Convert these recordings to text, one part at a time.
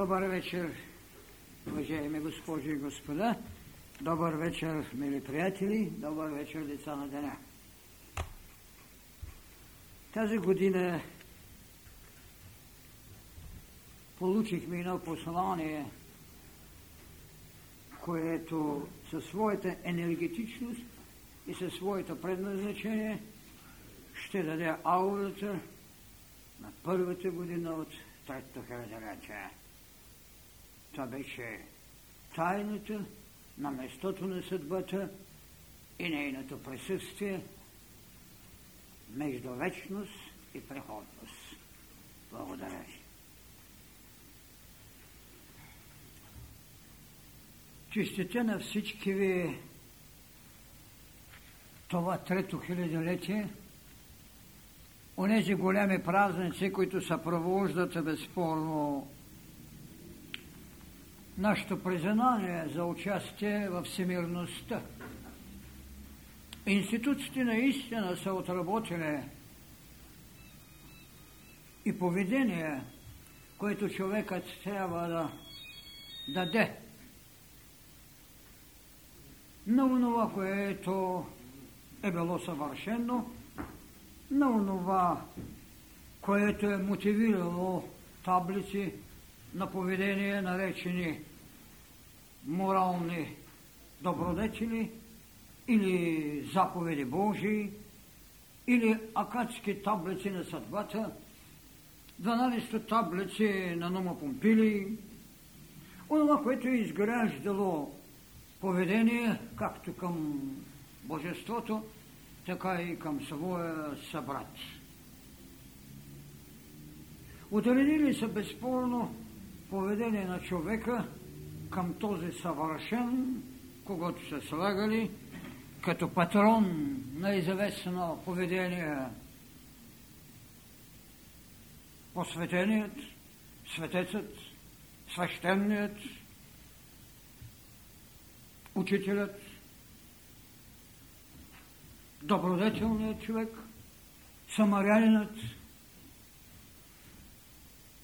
Добър вечер, уважаеми госпожи и господа. Добър вечер, мили приятели. Добър вечер, деца на деня. Тази година получихме едно послание, което със своята енергетичност и със своето предназначение ще даде аурата на първата година от третото хилядолетие. Това беше тайната на местото на съдбата и нейното присъствие между вечност и преходност. Благодаря ви. Честите на всички ви това трето хилядолетие, онези големи празници, които съпровождат безспорно нашето признание за участие в всемирността. Институциите наистина са отработили и поведение, което човекът трябва да даде на онова, което е било съвършено, на онова, което е мотивирало таблици на поведение, наречени морални добродетели или заповеди Божии, или акадски таблици на съдбата, 12 таблици на Нома Помпили, онова, което е изграждало поведение както към Божеството, така и към своя събрат. Отредили са безспорно поведение на човека към този съвършен, когато са слагали като патрон на известно поведение посветеният, светецът, свещеният, учителят, добродетелният човек, самарянинът.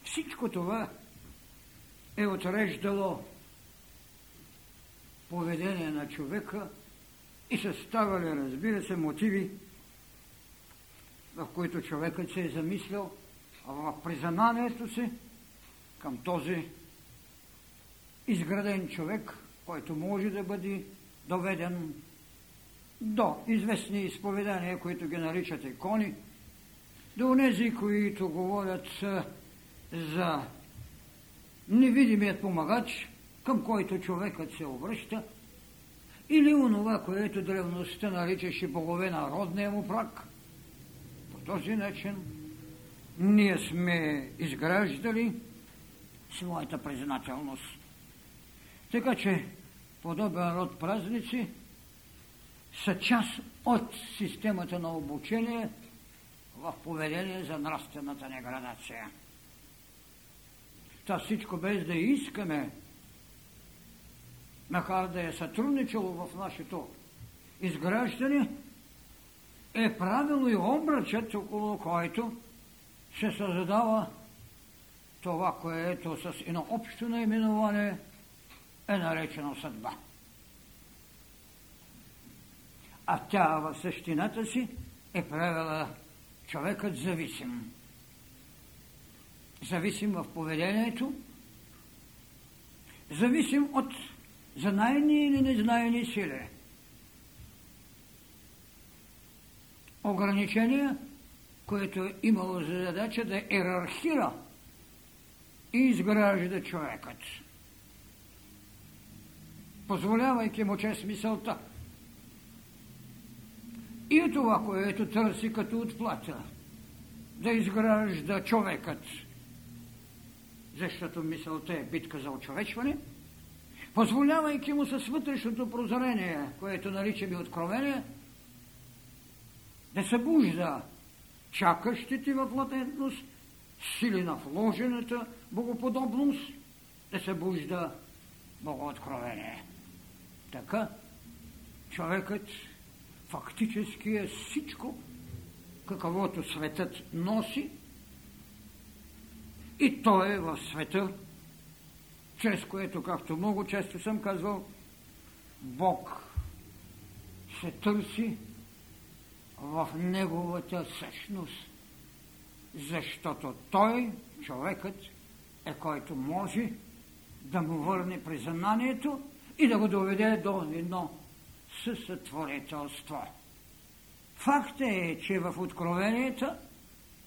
Всичко това е отреждало поведение на човека и са ставали, разбира се, мотиви, в които човекът се е замислял в признанието си към този изграден човек, който може да бъде доведен до известни изповедания, които ги наричат икони, до тези, които говорят за невидимият помагач, към който човекът се обръща, или онова, което древността наричаше богове на родния му прак. По този начин ние сме изграждали своята признателност. Така че подобен род празници са част от системата на обучение в поведение за нравствената деградация. Това всичко без да искаме, макар да е сътрудничало в нашето изграждане, е правило и обръчът, около който се създава това, което с едно общо наименование е наречено съдба. А тя в същината си е правила човекът зависим. Зависим в поведението, зависим от знайни или незнайни сили. Ограничения, което е имало за задача да иерархира и изгражда човекът позволявайки му чрез мисълта. И това, което търси като отплата, да изгражда човекът, защото мисълта е битка за очовечване, позволявайки му с вътрешното прозрение, което наричаме откровение, да събужда чакащите в латентност сили на вложената богоподобност, да събужда богооткровение. Така човекът фактически е всичко, каквото светът носи и той е в света чрез което, както много често съм казвал, Бог се търси в неговата същност, защото той, човекът, е който може да му върне признанието и да го доведе до едно съсътворителство. Факт е, че в Откровенията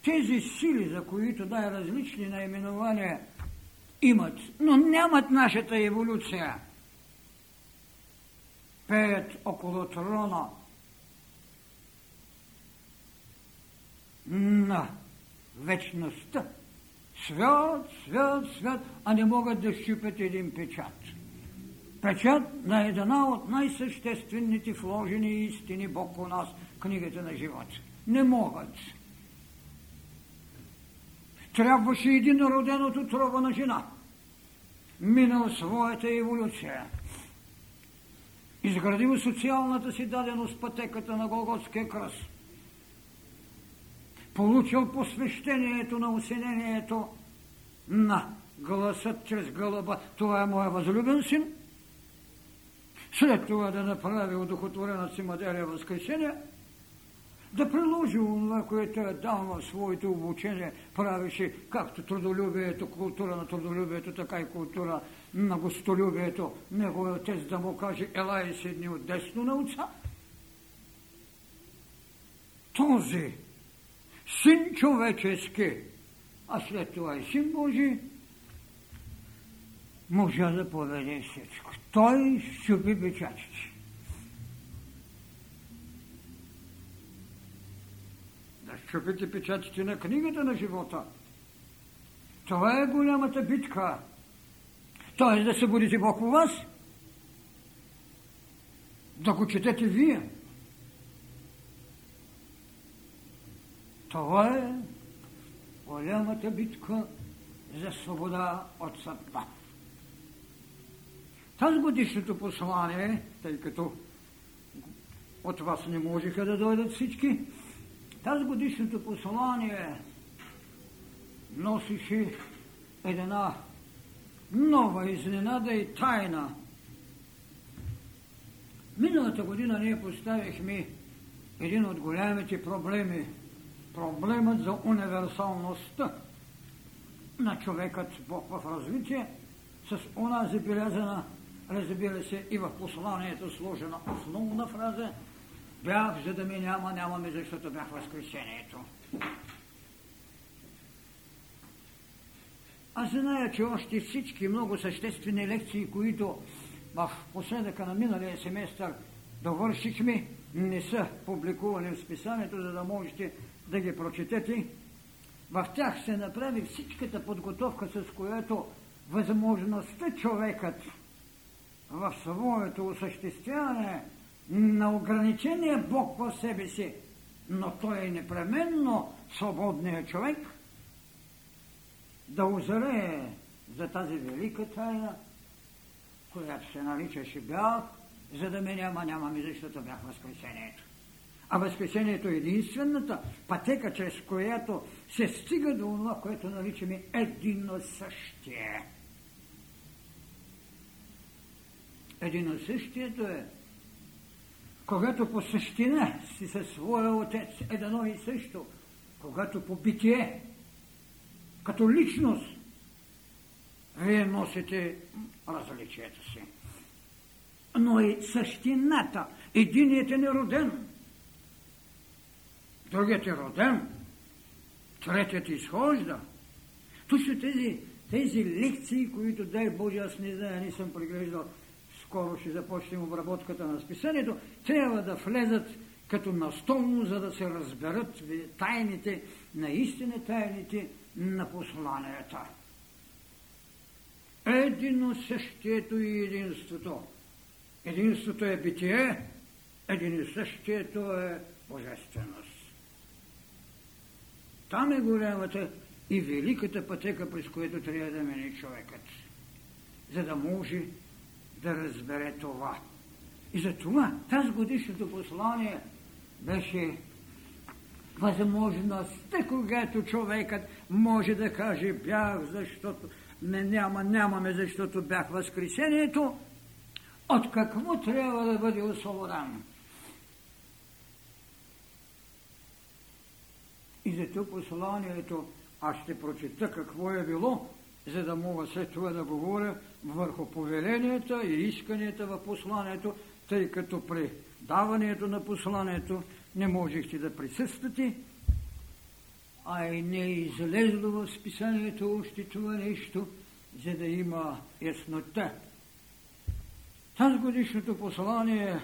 тези сили, за които да различни наименования имат, но нямат нашата еволюция, пеят около трона на вечността. Свят, свят, свят, а не могат да щупят един печат. Печат на една от най-съществените вложени истини Бог у нас, книгата на живота. Не могат. Трябваше един роден от отрова на жена. Минал своята еволюция. Изградил социалната си даденост пътеката на Голготския кръст. Получил посвещението на осенението на гласът чрез гълъба. Това е моя възлюбен син. След това да направи удохотворената си материя възкресение – да приложи това, което е дал своето обучение, правеше както трудолюбието, култура на трудолюбието, така и култура на гостолюбието. Неговият отец да му каже, ела и седни от десно на отца. Този син човечески, а след това и син Божи, можа да поведе всичко. Той щупи печатите. Чупите печатите на книгата на живота. Това е голямата битка. Тоест да събудите Бог у вас, да го четете вие. Това е голямата битка за свобода от съдба. Тази годишното послание, тъй като от вас не можеха да дойдат всички, тази годишното послание носише една нова изненада и тайна. Миналата година ние поставихме един от големите проблеми. Проблемът за универсалността на човекът Бог в развитие с онази белязана, разбира се, и в посланието сложена основна фраза – Бях, за да ми няма, нямаме, защото бях възкресението. Аз зная, че още всички много съществени лекции, които в последъка на миналия семестър довършихме, не са публикувани в списанието, за да можете да ги прочетете. В тях се направи всичката подготовка, с която възможността човекът в своето осъществяване на ограничения Бог в себе си, но той е непременно свободният човек, да озарее за тази велика тайна, която се наричаше бях, за да ме няма, нямаме, защото бях възкресението. А възкресението е единствената пътека, чрез която се стига до това, което наричаме едино същие. Едино същието е когато по същина си със своя отец е дано и също, когато по битие, като личност, вие носите различията си. Но и същината, единият е нероден, другият е роден, третият изхожда. Точно тези, тези лекции, които дай Боже, аз не знам, не съм преглеждал, скоро ще започнем обработката на списанието, трябва да влезат като настолно, за да се разберат тайните, наистина тайните на посланията. Едино същието и единството. Единството е битие, един и същието е божественост. Там е голямата и великата пътека, през която трябва да мине човекът, за да може да разбере това. И за това тази годишното послание беше възможността, когато човекът може да каже бях, защото не, няма, нямаме, защото бях възкресението, от какво трябва да бъде освободен? И зато посланието аз ще прочета какво е било, за да мога след това да говоря върху повеленията и исканията в посланието, тъй като при даването на посланието не можехте да присъствате, а и не е излезло в списанието още това нещо, за да има яснота. Тази годишното послание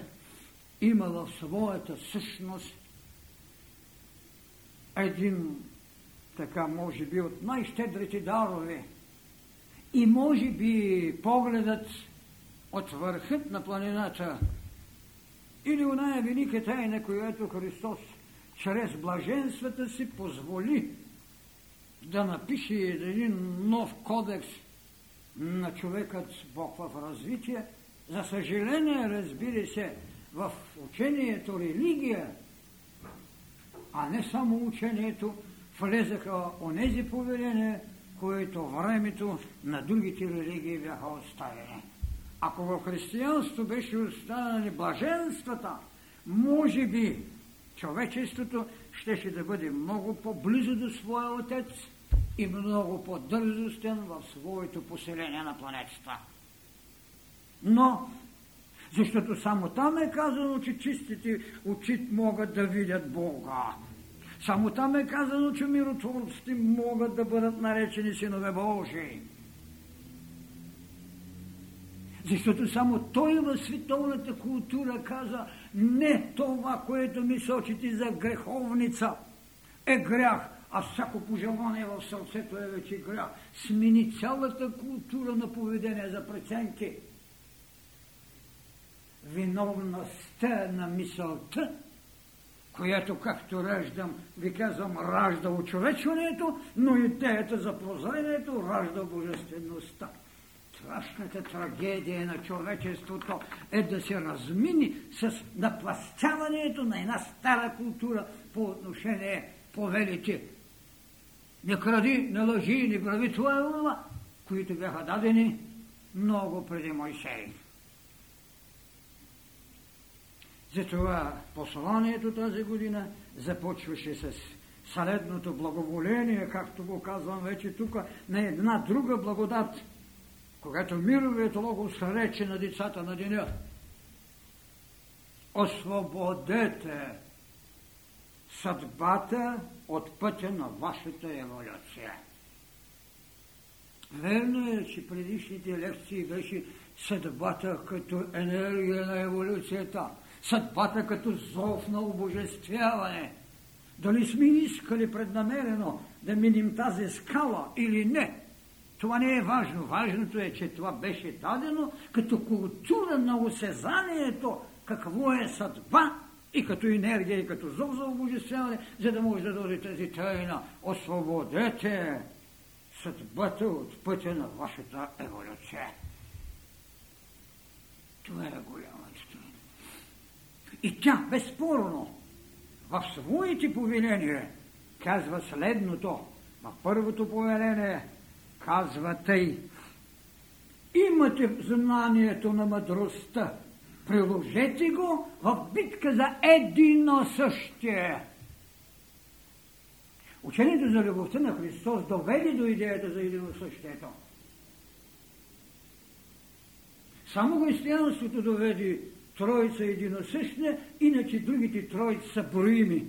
има в своята същност един, така може би, от най-щедрите дарове и може би погледът от върхът на планината или оная велика тайна, която Христос чрез блаженствата си позволи да напише един нов кодекс на човекът Бог в развитие. За съжаление, разбира се, в учението религия, а не само учението, влезаха онези повеления, които времето на другите религии бяха оставени. Ако в християнство беше останали блаженствата, може би човечеството щеше да бъде много по-близо до своя отец и много по-дързостен в своето поселение на планетата. Но, защото само там е казано, че чистите очи могат да видят Бога. Само там е казано, че миротворците могат да бъдат наречени синове Божии. Защото само той в световната култура каза, не това, което ми сочите за греховница е грях, а всяко пожелание в сърцето е вече грях. Смени цялата култура на поведение за преценки. Виновността на мисълта, която, както раждам, ви казвам, ражда очовечването, но идеята за прозрението ражда божествеността страшната трагедия на човечеството е да се размини с напластяването на една стара култура по отношение повелите. Не кради, не лъжи, не прави това, които бяха дадени много преди Мойсей. Затова посланието тази година започваше с следното благоволение, както го казвам вече тук, на една друга благодат – когато мировият логос рече на децата на деня, освободете съдбата от пътя на вашата еволюция. Верно е, че предишните лекции беше съдбата като енергия на еволюцията, съдбата като зов на обожествяване. Дали сме искали преднамерено да минем тази скала или не, това не е важно. Важното е, че това беше дадено като култура на осезанието, какво е съдба и като енергия, и като зов за обожествяване, за да може да дойде тази тайна. Освободете съдбата от пътя на вашата еволюция. Това е истина. И тя, безспорно, в своите повеления казва следното. В първото повеление – казва тъй. Имате знанието на мъдростта. Приложете го в битка за едино същие. Учението за любовта на Христос доведе до идеята за едино същието. Само християнството доведе троица единосъщне, иначе другите троици са броими.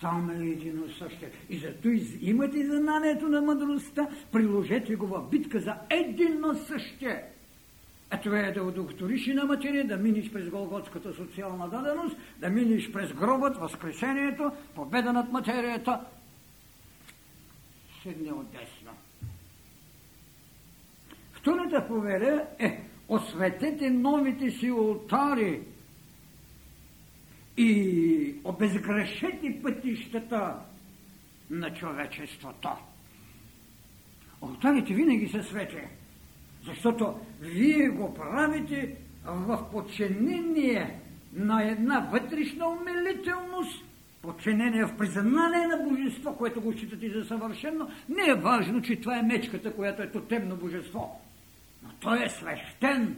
Там е едино също. И зато имате знанието на мъдростта, приложете го в битка за едино същие. А това е да удохториш и на материя, да миниш през голготската социална даденост, да миниш през гробът, възкресението, победа над материята. Седне от десно. Втората повеля е осветете новите си ултари, и обезгрешете пътищата на човечеството. Алтарите винаги са свети, защото вие го правите в подчинение на една вътрешна умилителност подчинение в признание на божество, което го считате за съвършено, не е важно, че това е мечката, която е тотемно божество. Но той е свещен.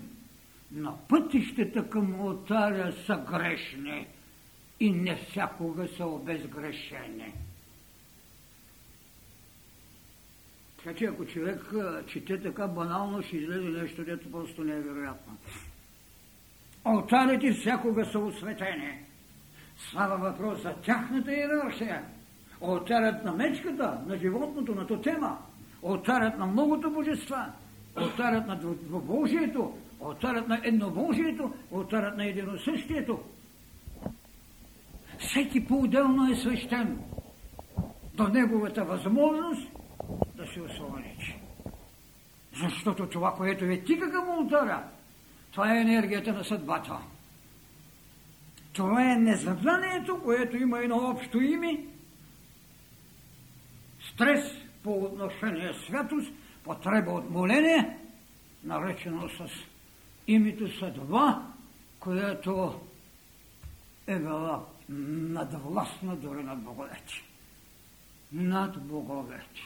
Но пътищата към алтаря са грешни и не всякога са обезгрешени. Така че ако човек чете така банално, ще излезе нещо, дето просто не е вероятно. Алтарите всякога са осветени. Става въпрос за тяхната иерархия. Алтарят на мечката, на животното, на тотема. Алтарят на многото божества. Алтарят на двобожието. Алтарят на еднобожието. Алтарят на единосъщието. Всеки по-отделно е свещен до неговата възможност да се освободичи. Защото това, което ви тика към алтара, това е енергията на съдбата. Това е незабванието, което има едно общо име. Стрес по отношение святост, потреба от моление, наречено с името съдба, което е била надвластна дори над боговете. Над боговете.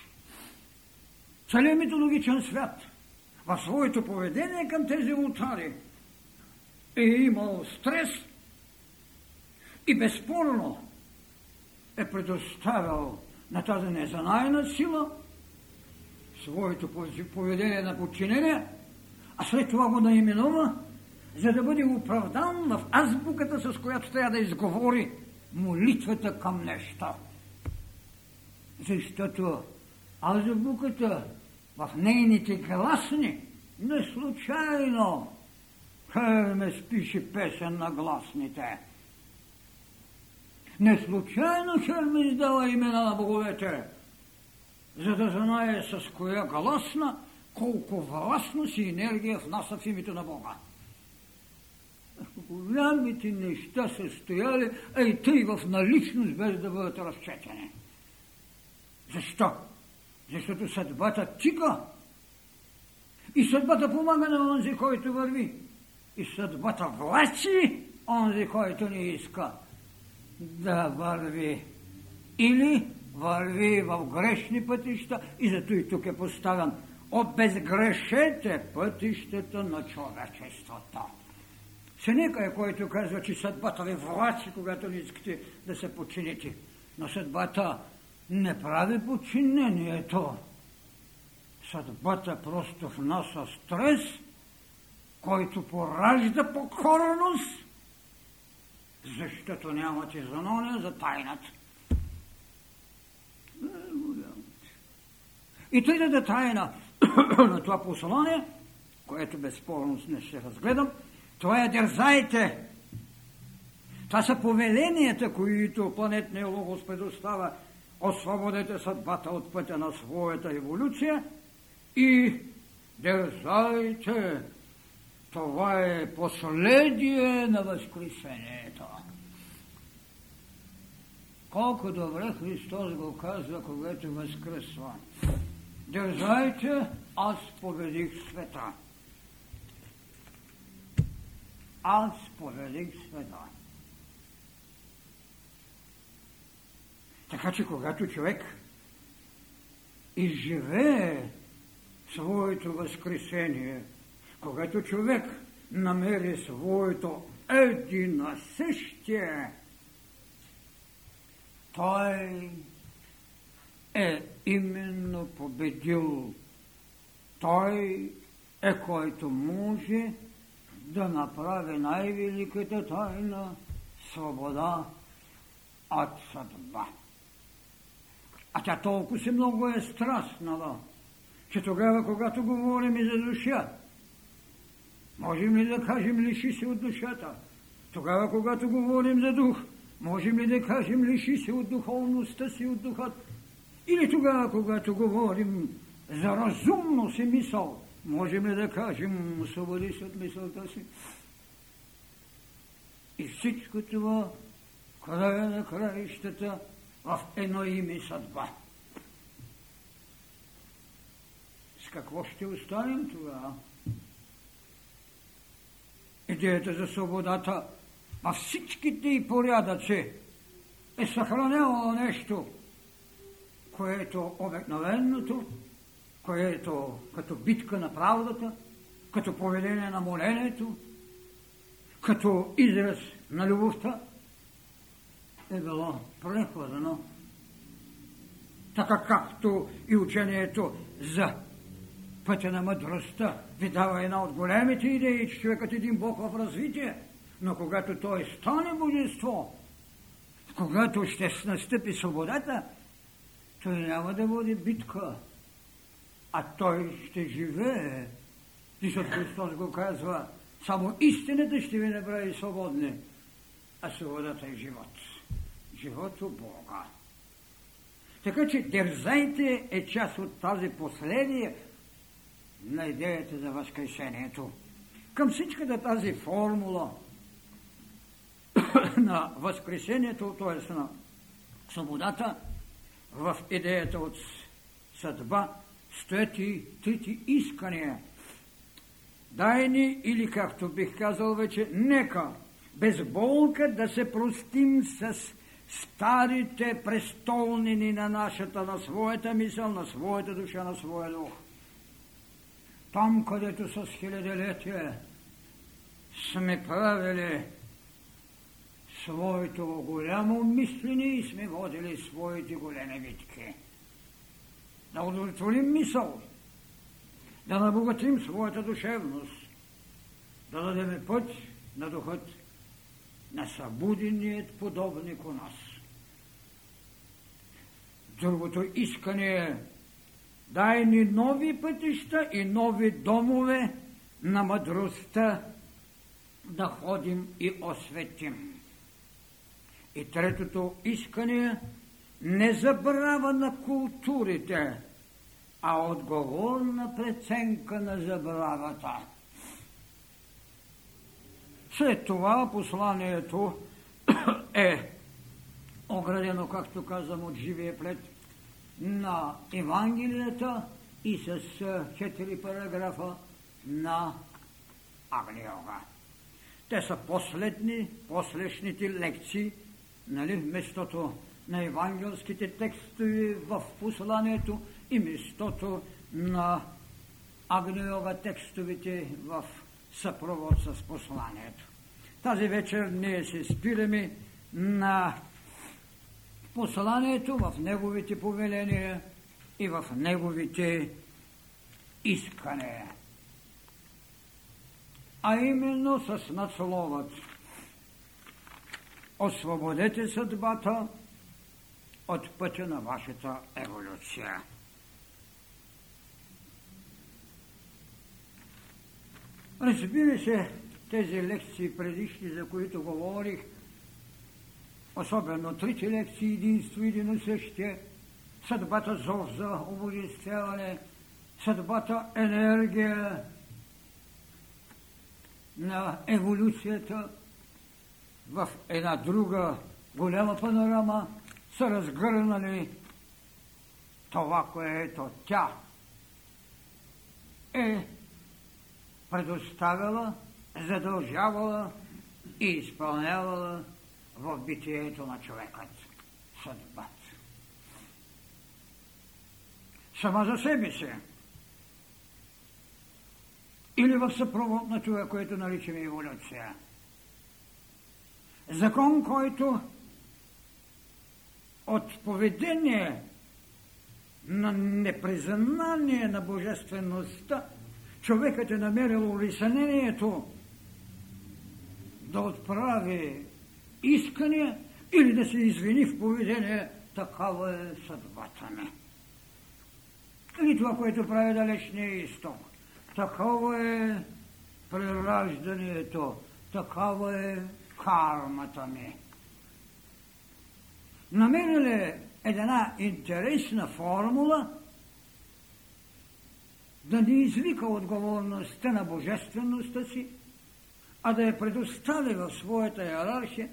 Целият митологичен свят в своето поведение към тези ултари е имал стрес и безспорно е предоставил на тази незанайна сила своето поведение на подчинение, а след това го наименува, за да бъде оправдан в азбуката, с която трябва да изговори молитвата към нещо. Защото азбуката в нейните гласни не случайно Хермес пише песен на гласните. Не случайно Хермес дава имена на боговете, за да знае с коя гласна, колко властност и енергия внася в името на Бога. Голямите неща са стояли, а и тъй в наличност, без да бъдат разчетени. Защо? Защото съдбата тика и съдбата помага на онзи, който върви. И съдбата влачи онзи, който не иска да върви. Или върви в грешни пътища и зато и тук е поставен. Обезгрешете пътищата на човечеството. Се некой, който казва, че съдбата ви влачи, когато не искате да се подчините. Но съдбата не прави подчинението. Съдбата просто внася стрес, който поражда покорност, защото нямате занония за тайната. И тъй да тайна на това послание, което безспорно не ще разгледам, това е дързайте. Това са повеленията, които планетния логос предостава освободете съдбата от пътя на своята еволюция и държайте. Това е последие на възкресението. Колко добре Христос го казва, когато възкръсва. Държайте, аз победих света. Аз победих света. Така че когато човек изживее своето възкресение, когато човек намери своето единасъщие, той е именно победил. Той е който може да направи най-великата тайна свобода от съдба. А тя толкова си много е страстнала, че тогава, когато говорим и за душа, можем ли да кажем лиши се от душата? Тогава, когато говорим за дух, можем ли да кажем лиши се от духовността си, от духът? Или тогава, когато говорим за разумност и мисъл, можем ли да кажем освободи се от мисълта си? И всичко това, края на краищата, в едно име съдба. С какво ще останем тогава? Идеята за свободата във всичките и порядъци е съхранявало нещо, което обикновеното, което като битка на правдата, като поведение на молението, като израз на любовта, е било прекладено, така както и учението за пътя на мъдростта ви дава една от големите идеи, че човекът е един Бог в развитие, но когато той стане божество, когато ще настъпи свободата, той няма да води битка, а той ще живее. Защото Христос го казва, само истината ще ви направи свободни, а свободата е живот. Живот у Бога. Така че дързайте е част от тази последния на идеята за възкресението. Към всичката тази формула на възкресението, т.е. на свободата, в идеята от съдба, стоят и трите искания. Дай ни, или както бих казал вече, нека без болка да се простим с старите престолнини на нашата, на своята мисъл, на своята душа, на своя дух. Там, където с хилядолетие сме правили своето голямо мислене и сме водили своите големи битки. Да удовлетворим мисъл, да набогатим своята душевност, да дадем път на духът на събуденият подобник у нас. Другото искане е дай ни нови пътища и нови домове на мъдростта да ходим и осветим. И третото искане не забрава на културите, а отговорна преценка на забравата. След това посланието е оградено, както казвам, от живия плед на Евангелията и с четири параграфа на Агниога. Те са последни, последните лекции, нали, местото на евангелските текстове в посланието и местото на Агниога текстовете в съпровод с посланието. Тази вечер ние се спираме на посланието в неговите повеления и в неговите искания. А именно с надсловът Освободете съдбата от пътя на вашата еволюция. Разбира се, тези лекции предишни, за които говорих, особено трите лекции, единство и единосъщие, съдбата зов за обожествяване, съдбата енергия на еволюцията в една друга голяма панорама са разгърнали това, което тя е предоставила, задължавала и изпълнявала в битието на човекът съдбата. Сама за себе си. Или в съпровод на това, което наричаме еволюция. Закон, който от поведение на непризнание на божествеността човекът е намерил улиснението да отправи искане или да се извини в поведение, такава е съдбата ми. Или това, което прави далечния изток. Такова е прераждането, такава е кармата ми. Намерили една интересна формула да не извика отговорността на божествеността си, а да я предостави в своята иерархия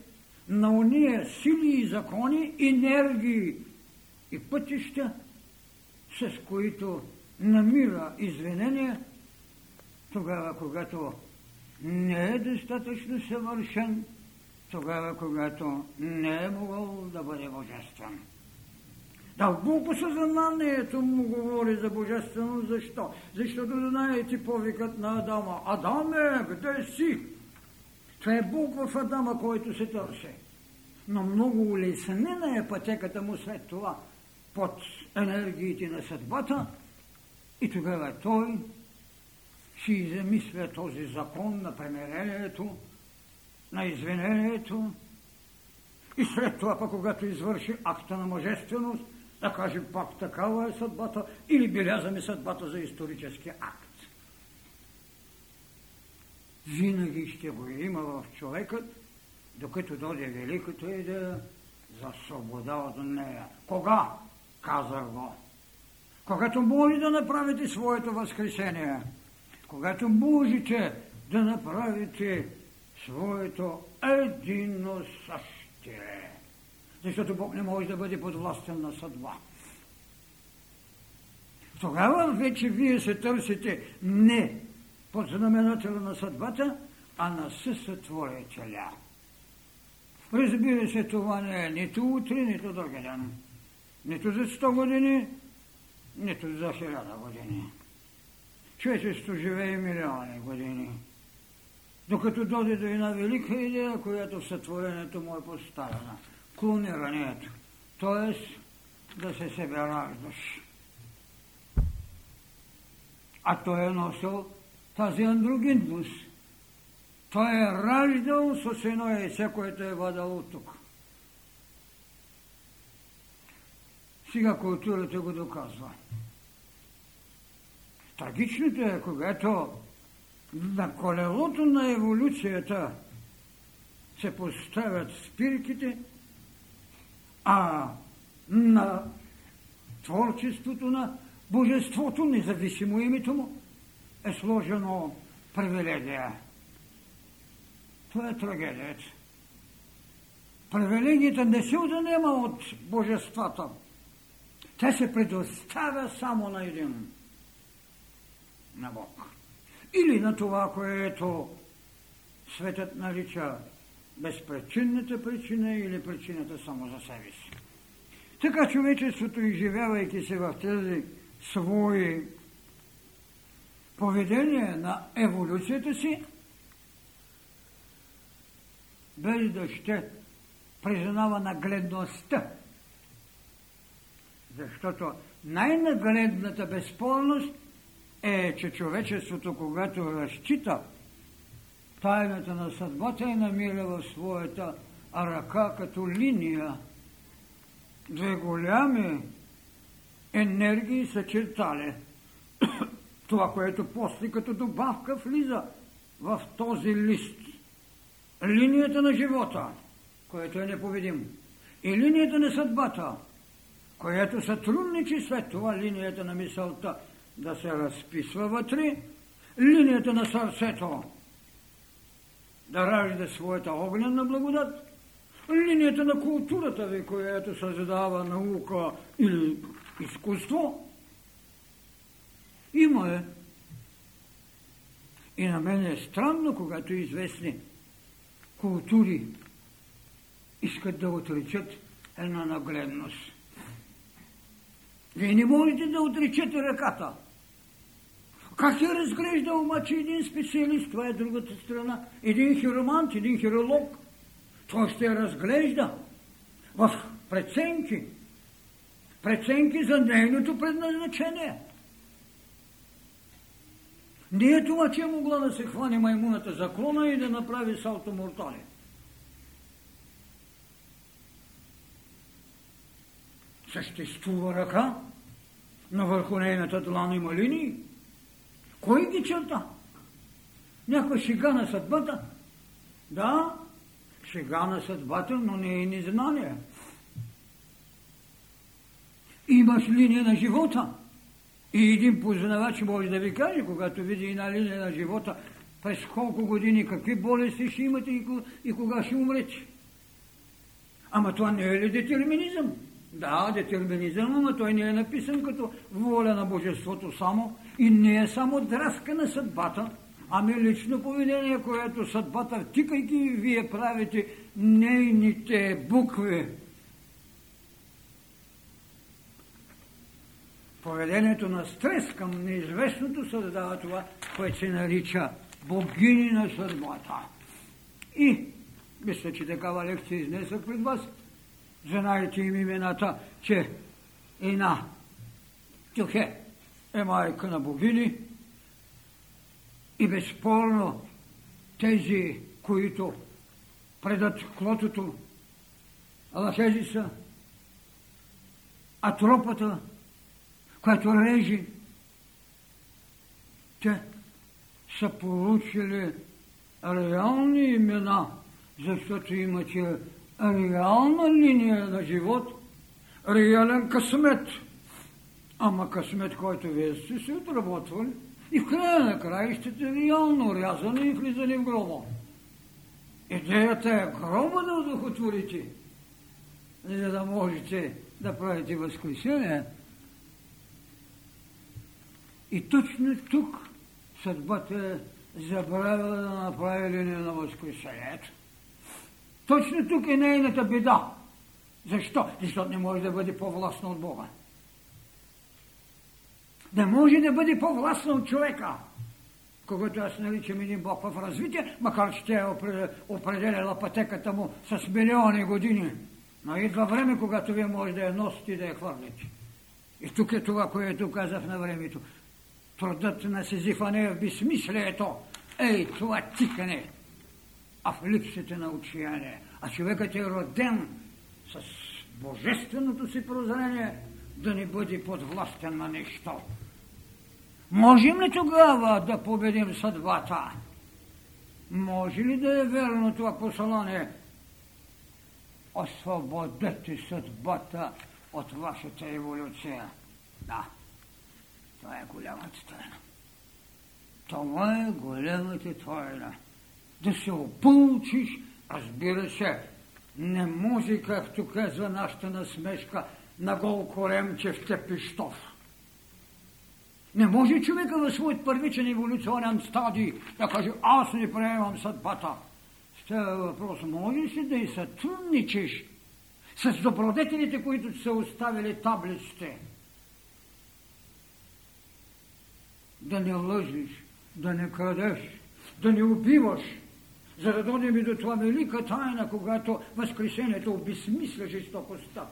на уния сили и закони, енергии и пътища, с които намира извинения, тогава, когато не е достатъчно съвършен, тогава, когато не е могъл да бъде божествен. Дълбоко съзнанието му говори за божественост. Защо? Защото знаете повикът на Адама. Адаме, къде си? Това е Бог в Адама, който се търси. Но много улеснена е пътеката му след това под енергиите на съдбата и тогава той си замисля този закон на премерението, на извинението и след това, пък когато извърши акта на мъжественост, да кажем пак такава е съдбата или белязаме съдбата за исторически акт. Винаги ще го има в човекът, докато дойде великото идея за свобода от нея. Кога? Казах го. Когато може да направите своето възкресение, когато можете да направите своето едино същие. Защото Бог не може да бъде подвластен на съдба. Тогава вече вие се търсите не под знаменателя на съдбата, а на съсътворителя. Разбира се, това не е нито утре, нито други ден. Нито за 100 години, нито за 1000 години. Човечеството живее милиони години. Докато дойде до една велика идея, която в сътворението му е поставена. Клонирането. Тоест да се себе раждаш. А той е носил тази андрогинност. Той е раждал с едно яйце, което е вадало тук. Сега културата го доказва. Трагичното е, когато на колелото на еволюцията се поставят спирките, а на творчеството на божеството, независимо името му, е сложено привилегия. Това е трагедията. Привилегията не се отнема от божествата. Те се предоставя само на един на Бог. Или на това, което светът нарича безпричинната причина или причината само за себе си. Така човечеството, изживявайки се в тези свои поведения на еволюцията си, без да ще признава нагледността. Защото най-нагледната безспорност е, че човечеството, когато разчита тайната на съдбата и намира в своята ръка като линия две голями енергии са чертали. Това, което после като добавка влиза в този лист. Линията на живота, което е неповедим. И линията на съдбата, която сътрудничи след това линията на мисълта – да се разписва вътре, линията на сърцето да ражда своята огнена благодат, линията на културата ви, която създава наука или изкуство, има е. И на мен е странно, когато известни култури искат да отречат една нагледност. Вие не можете да отречете ръката – как е разглеждал обаче един специалист? Това е другата страна. Един хиромант, един хиролог. Той ще разглежда в преценки. Преценки за нейното предназначение. Не е това, че е могла да се хване маймуната за клона и да направи салто мортале. Съществува ръка, но върху нейната длан има линии. Кой ги черта? Някой шега на съдбата? Да, шега на съдбата, но не е незнание. Имаш линия на живота. И един познавач може да ви каже, когато види една линия на живота, през колко години, какви болести ще имате и кога ще умрете. Ама това не е ли детерминизъм? Да, детерминизъм, но той не е написан като воля на Божеството само и не е само драска на съдбата, Ами лично поведение, което съдбата, тикайки вие правите нейните букви. Поведението на стрес към неизвестното създава това, което се нарича богини на съдбата. И мисля, че такава лекция изнесах пред вас. Знаете им имената, че една Тюхе е майка на богини и безспорно тези, които предат клотото, лъжези са, а тропата, която режи, те са получили реални имена, защото имате реална линия на живот, реален късмет. Ама късмет, който вие сте се отработвали, и в края на краищите реално рязане и влизане в гроба. Идеята е гроба да удохотворите, за да можете да правите възкресение. И точно тук съдбата е забравила да направи линия на възкресението. Точно тук е нейната беда. Защо? Защото не може да бъде по-властна от Бога. Не може да бъде по-властна от човека. Когато аз наричам един Бог в развитие, макар че тя е определяла пътеката му с милиони години. Но идва време, когато вие може да я носите и да я хвърлите. И тук е това, което казах на времето. Трудът на Сизифа не е в безсмислието. Ей, това тикане а в липсите на учияние. А човекът е роден с божественото си прозрение да не бъде подвластен на нещо. Можем ли тогава да победим съдбата? Може ли да е верно това послание? Освободете съдбата от вашата еволюция. Да, това е голямата тайна. Това е голямата тайна да се опълчиш, разбира се, не може, както казва нашата насмешка, на гол коремче в тепищов. Не може човека в своят първичен еволюционен стадий да каже, аз не приемам съдбата. Става въпрос, може си да и сътрудничиш с добродетелите, които са оставили таблиците. Да не лъжиш, да не крадеш, да не убиваш, за да дойдем и до това велика тайна, когато Възкресението обесмисля жестокостта.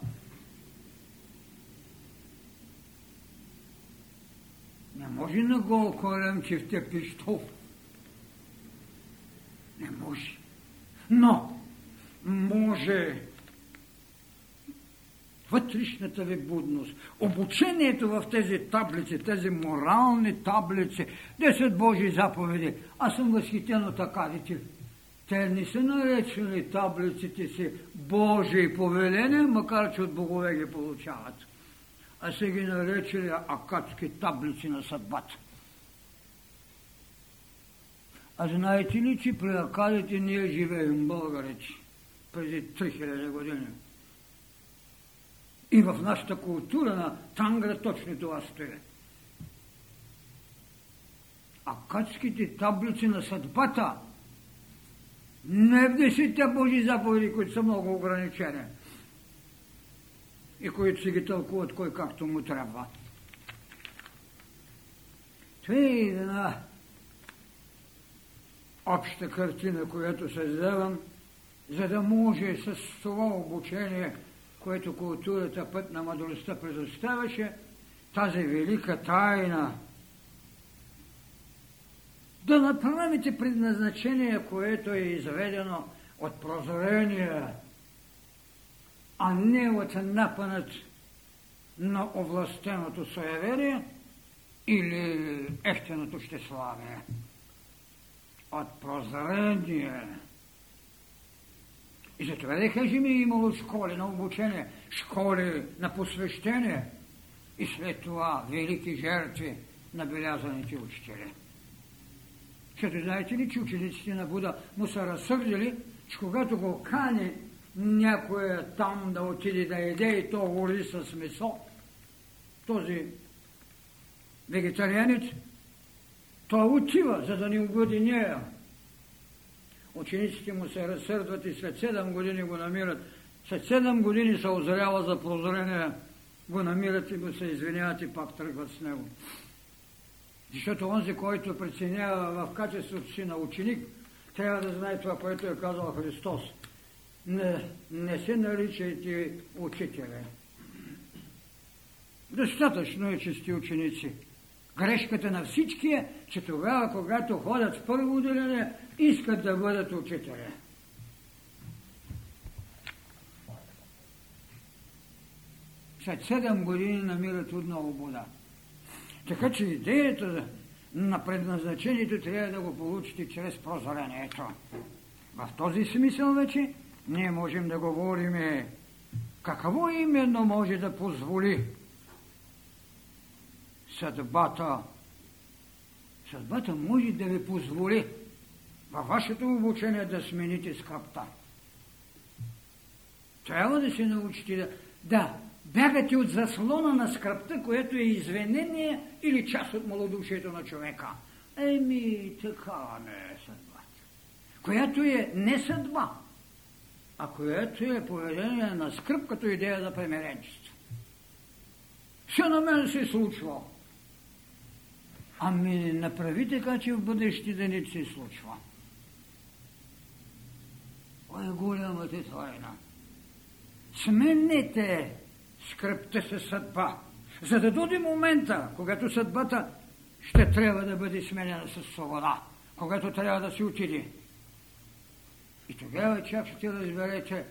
Не може на гол корем, че в те пищов. Не може. Но може вътрешната ви будност, обучението в тези таблици, тези морални таблици, 10 Божии заповеди. Аз съм възхитен от акадите. Те не са наречени таблиците си Божии повеления, макар че от богове ги получават. А са ги наречени акадски таблици на съдбата. А знаете ли, че при акадите ние живеем българите преди 3000 години? И в нашата култура на Тангра точно това стои. Акадските таблици на съдбата – не в десетте Божи заповеди, които са много ограничени и които си ги тълкуват кой както му трябва. Това е една обща картина, която създавам, за да може с това обучение, което културата път на мъдростта предоставяше, тази велика тайна да направите предназначение, което е изведено от прозрение, а не от напънат на овластеното суеверие или ефтеното щеславие. От прозрение. И затова да кажем и имало школи на обучение, школи на посвещение и след това велики жертви на белязаните учители. Защото знаете ли, че учениците на Буда му са разсърдили, че когато го кани някой там да отиде да еде и то гори с месо, този вегетарианец, Той отива, за да ни угоди нея. Учениците му се разсърдват и след 7 години го намират. След 7 години се озрява за прозрение, го намират и го се извиняват и пак тръгват с него. Защото онзи, който преценява в качеството си на ученик, трябва да знае това, което е казал Христос. Не, не се наричайте учителя. Достатъчно е, че сте ученици. Грешката на всички е, че тогава, когато ходят в първо отделение, искат да бъдат учителя. След седем години намират отново вода. Така че идеята на предназначението трябва да го получите чрез прозрението. В този смисъл вече ние можем да говорим какво именно може да позволи съдбата. Съдбата може да ви позволи във вашето обучение да смените скръпта. Трябва да се научите да, да бягате от заслона на скръпта, което е извинение или част от малодушието на човека. Еми, така не е съдбата. Която е не съдба, а която е поведение на скръп като идея за премеренчество. Все на мен се случва. Ами направи така, че в бъдеще да не се случва. Кой е голямата тайна? Сменете скръпта се съдба, за да дойде момента, когато съдбата ще трябва да бъде сменена с свобода, когато трябва да се отиде. И тогава чак ще разберете,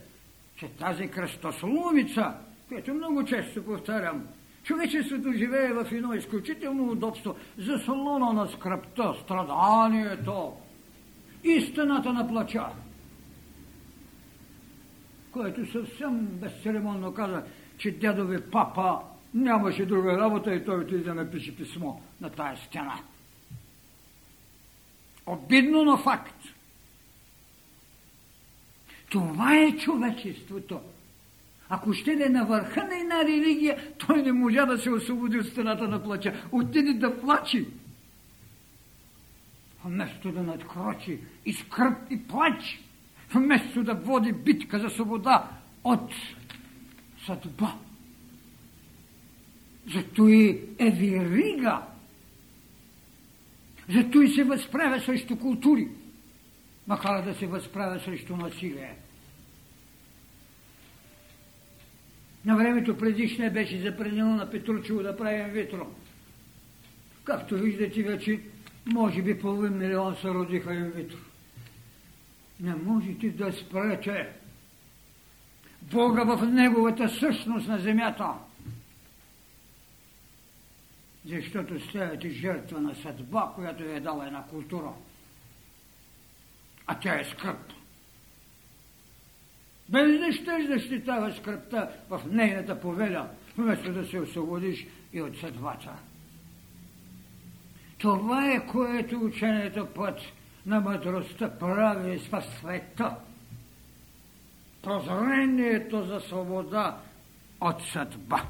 че тази кръстословица, която много често повтарям, човечеството живее в едно изключително удобство за салона на скръпта, страданието, истината на плача, който съвсем безцеремонно каза, че дядове папа нямаше друга работа и той отиде да напише писмо на тая стена. Обидно на факт. Това е човечеството. Ако ще да е на върха на една религия, той не можа да се освободи от стената на плача. Отиде да плачи. Вместо да надкрочи и скръп и плач, вместо да води битка за свобода от съдба. Зато и е вирига. Зато и се възправя срещу култури, макар да се възправя срещу насилие. На времето предишне беше запренено на Петручево да правим ветро. Както виждате вече, може би половин милион се родиха им ветро. Не можете да спрете Бога в неговата същност на земята. Защото ставате жертва на съдба, която е дала една култура. А тя е скръп. Без да ще защитава скръпта в нейната повеля, вместо да се освободиш и от съдбата. Това е което учението път на мъдростта прави в света прозрението за свобода от съдба.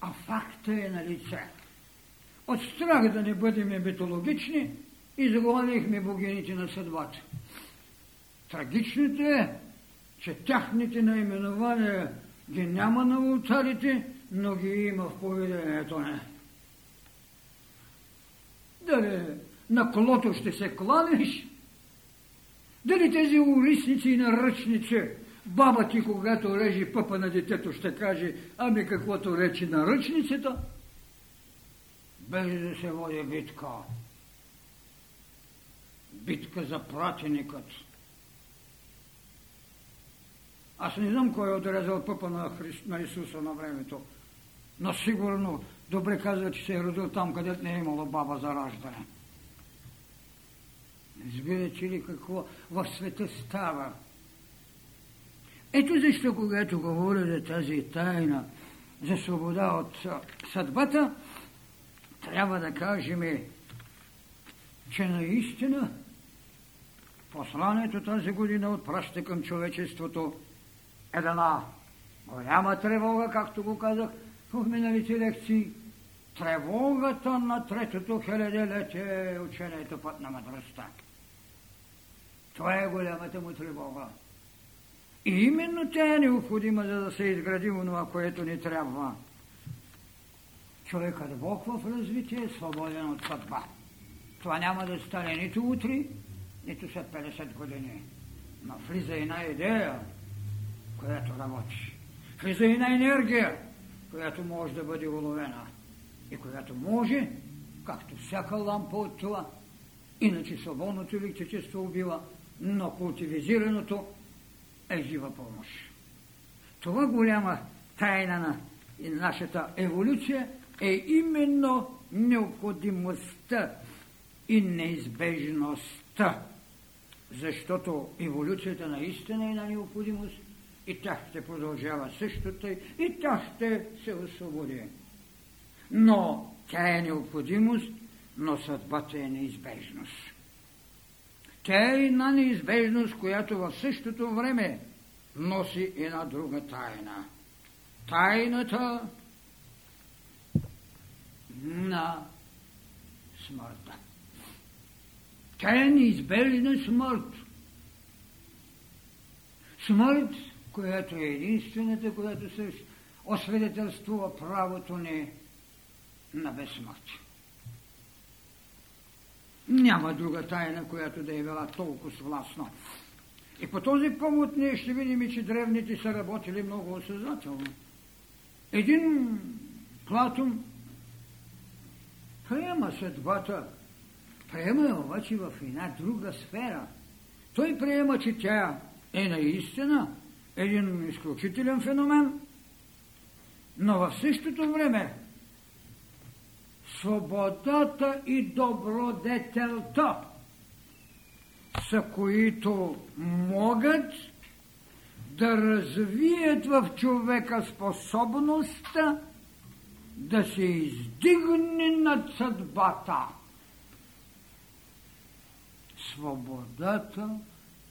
А факта е на лице. От страх да не бъдем митологични, изгонихме богините на съдбата. Трагичното е, че тяхните наименования ги няма на ултарите, но ги има в поведението не. Дали на колото ще се кланиш, дали тези улисници и наръчници, баба ти, когато режи пъпа на детето, ще каже, ами каквото речи на ръчницата, без да се води битка. Битка за пратеникът. Аз не знам кой е отрезал пъпа на, Христ, на Исуса на времето, но сигурно добре казва, че се е родил там, където не е имало баба за раждане. Разбирате ли какво в света става? Ето защо, когато говоря за тази тайна, за свобода от съдбата, трябва да кажем, че наистина посланието тази година отпраща към човечеството една голяма тревога, както го казах в миналите лекции, тревогата на третото хилядилетие е учението път на мъдростта. Това е голямата му тревога. И именно тя е необходима, за да се изгради онова, което ни трябва. Човекът Бог в развитие е свободен от съдба. Това няма да стане нито утре, нито след 50 години. Но влиза една идея, която работи. Влиза една енергия, която може да бъде уловена и която може, както всяка лампа от това, иначе свободното електричество убива, но култивизираното е жива помощ. Това голяма тайна на нашата еволюция е именно необходимостта и неизбежността. Защото еволюцията наистина е на необходимост и тя ще продължава същото и тя ще се освободи. Но тя е необходимост, но съдбата е неизбежност. Тя е една неизбежност, която в същото време носи една друга тайна. Тайната на смъртта. Тя е неизбежна смърт. Смърт, която е единствената, която се освидетелствува правото ни на безсмъртие. Няма друга тайна, която да е била толкова властна. И по този повод ние ще видим, че древните са работили много осъзнателно. Един Платон приема съдбата, приема я обаче в една друга сфера. Той приема, че тя е наистина един изключителен феномен, но в същото време свободата и добродетелта са които могат да развият в човека способността да се издигне над съдбата. Свободата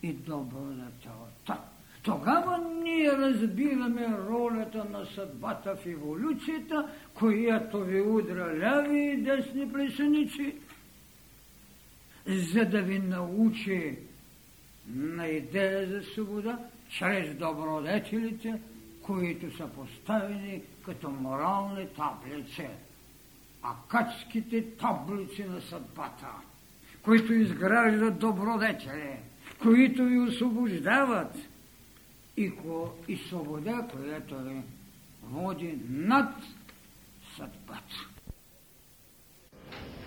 и добродетелта. Тогава ние разбираме ролята на съдбата в еволюцията, която ви удра ляви и десни плесеници, за да ви научи на идея за свобода, чрез добродетелите, които са поставени като морални таблици. А качските таблици на съдбата, които изграждат добродетели, които ви освобождават – и, ко, и свобода, която ви води над съдбата.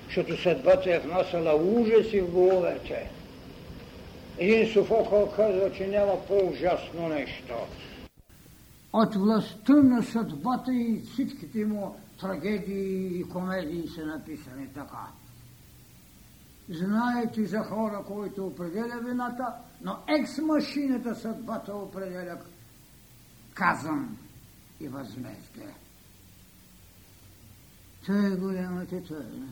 Защото съдбата е внасяла ужаси в головете. Един Софокъл казва, че няма по-ужасно нещо. От властта на съдбата и всичките му трагедии и комедии са написани така. Знаете за хора, които определя вината, но екс-машината съдбата определя казан и възмездие. Това е голямата тайна.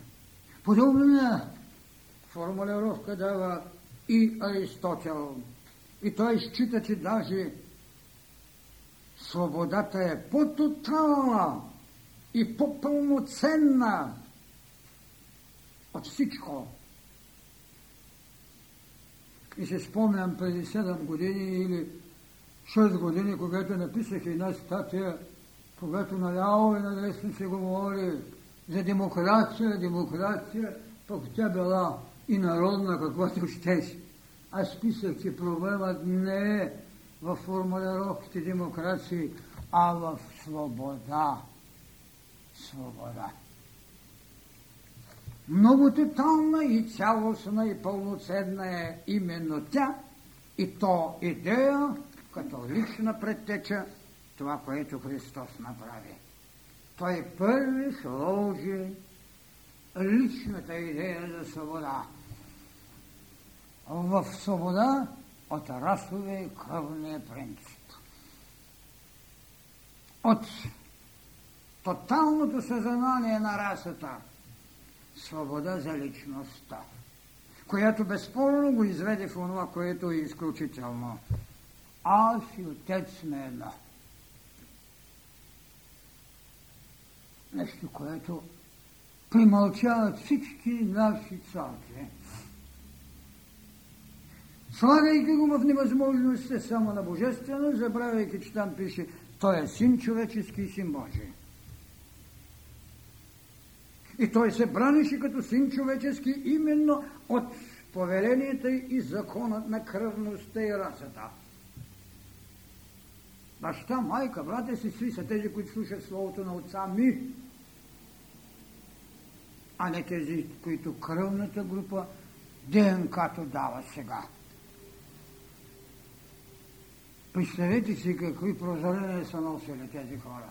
Подобна формулировка дава и Аристотел. И той счита, че даже свободата е по-тотална и по-пълноценна от всичко, и се спомням преди 7 години или 6 години, когато написах една статия, когато наляво и надесно се говори за демокрация, демокрация, пък тя била и народна, каквото щеше. Аз писах, че проблемът не е в формулировките демокрации, а в свобода. Свобода много тотална и цялостна и пълноценна е именно тя и то идея като лична предтеча това, което Христос направи. Той първи сложи личната идея за свобода. В свобода от расовия и кръвния принцип. От тоталното съзнание на расата – свобода за личността, която безспорно го изведе в това, което е изключително. Аз и отец сме едно. Нещо, което примълчават всички наши царки. Слагайки го в невъзможността само на божествено, забравяйки, че там пише, той е син човечески и син Божий. И той се бранише като син човечески именно от повеленията и законът на кръвността и расата. Баща, майка, брат и сестри са тези, които слушат Словото на отца ми, а не тези, които кръвната група ДНК-то дава сега. Представете си какви прозорения са носили тези хора,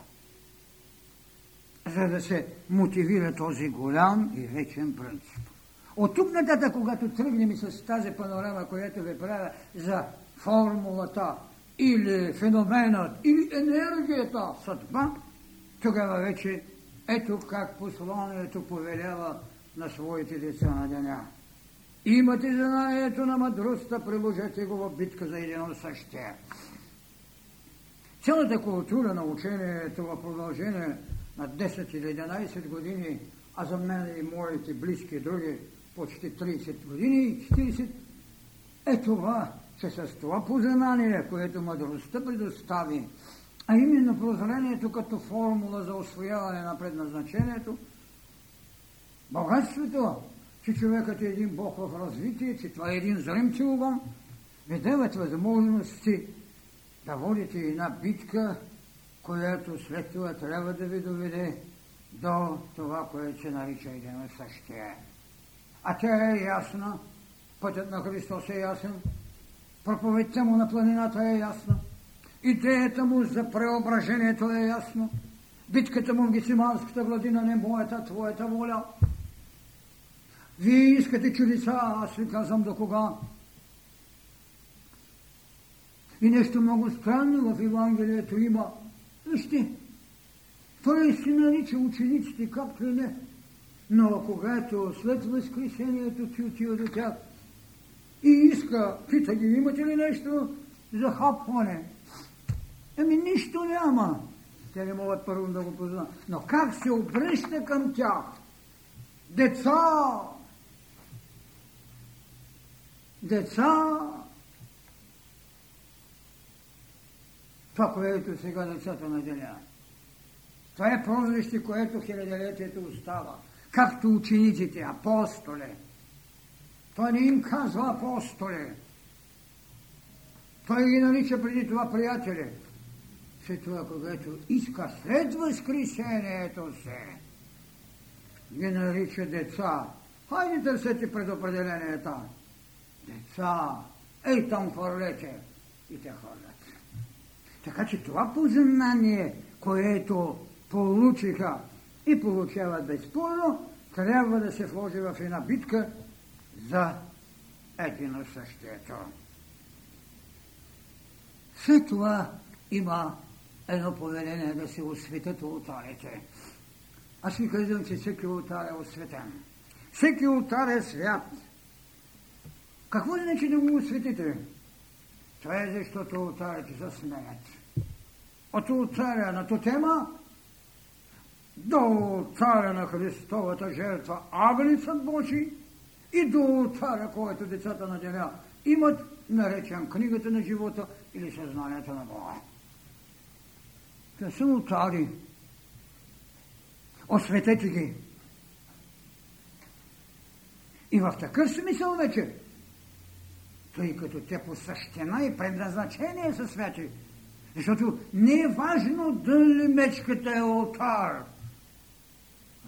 за да се мотивира този голям и вечен принцип. От тук нататък, когато тръгнем с тази панорама, която ви правя за формулата или феноменът, или енергията, съдба, тогава вече ето как посланието повелява на своите деца на деня. Имате знанието на мъдростта, приложете го в битка за едно същия. Цялата култура на учението в продължение на 10 или 11 години, а за мен и моите близки други почти 30 години, 40, е това, че с това познание, което мъдростта предостави, а именно прозрението като формула за освояване на предназначението, богатството, че човекът е един Бог в развитие, че това е един зрим целуван, ви дават възможности да водите една битка, която след това трябва да ви доведе до това, което се нарича един същия. А тя е ясна, пътят на Христос е ясен, проповедта му на планината е ясна, идеята му за преображението е ясно, битката му в Гесиманската градина не моята, твоята воля. Вие искате чудеса, аз ви казвам до кога. И нещо много странно в Евангелието има. Вижте, той си нарича учениците, както и не. Но когато след възкресението ти отива до тях и иска, пита ги, имате ли нещо за хапване? Еми нищо няма. Те не могат първо да го познаят. Но как се обръща към тях? Деца! Деца! Това, което сега децата наделяват. Това е прозвище, което хилядолетието остава. Както учениците, апостоли. Той не им казва апостоли. Той ги нарича преди това приятели. След това, когато иска след възкресението се, ги нарича деца. Хайде търсете предопределенията. Деца, ей там хвърлете. И те хвърлят. Така че това познание, което получиха и получават безспорно, трябва да се вложи в една битка за едино същието. След това има едно поведение да се осветят ултарите. Аз ви казвам, че всеки ултар е осветен. Всеки ултар е свят. Какво значи да го осветите? Това е защото ултарите се сменят. От ултаря на тотема до ултаря на Христовата жертва Агнецът Божий и до ултаря, който децата на деня имат наречен книгата на живота или съзнанието на Бога. Те са ултари. Осветете ги. И в такъв смисъл вече тъй като те по същина и предназначение са святи. Защото не е важно дали мечката е алтар.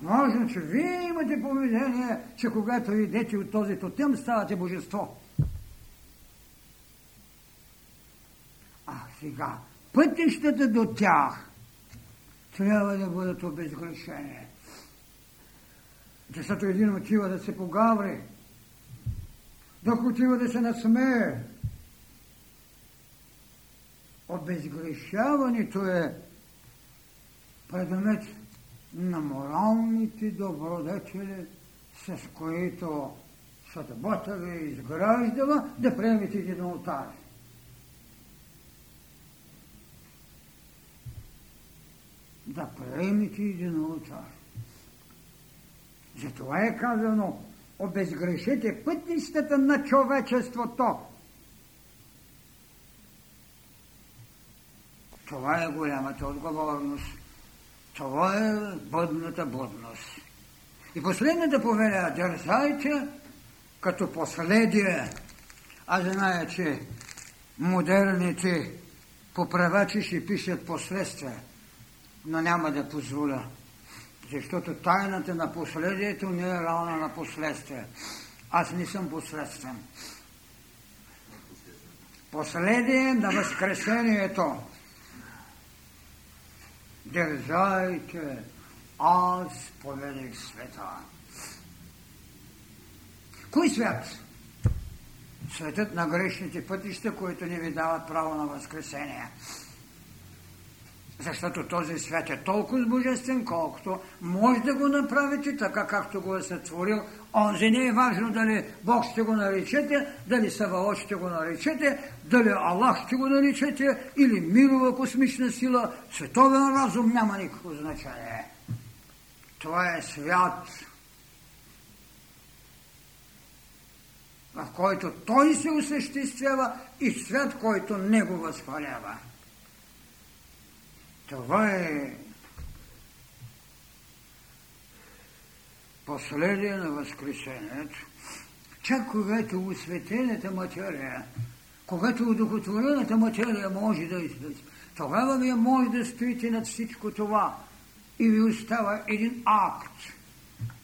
Важно, че вие имате поведение, че когато идете от този тотем, ставате божество. А сега, пътищата до тях трябва да бъдат обезгрешени. Защото един отива да се погаври, Дух отива да се насмее. Обезгрешаването е предмет на моралните добродетели, с които съдбата ви е изграждала да приемете един алтар. Да приемете един алтар. Затова е казано, обезгрешете пътищата на човечеството. Това е голямата отговорност. Това е бъдната бъдност. И последната повеля, дързайте като последие. Аз зная, че модерните поправачи ще пишат последствия, но няма да позволя. Защото тайната на последието не е равна на последствие. Аз не съм последствен. Последие на възкресението. Държайте, аз повелих света. Кой свят? Светът на грешните пътища, които не ви дават право на възкресение. Защото този свят е толкова божествен, колкото може да го направите така, както го е сътворил. Онзи не е важно дали Бог ще го наречете, дали Саваот ще го наречете, дали Аллах ще го наречете, или мирова космична сила, световен разум няма никакво значение. Това е свят, в който той се осъществява и свят, който не го възхвалява. Това е последие на Възкресението. Чак когато осветената материя, когато удохотворената материя може да излезе, тогава вие може да стоите над всичко това и ви остава един акт,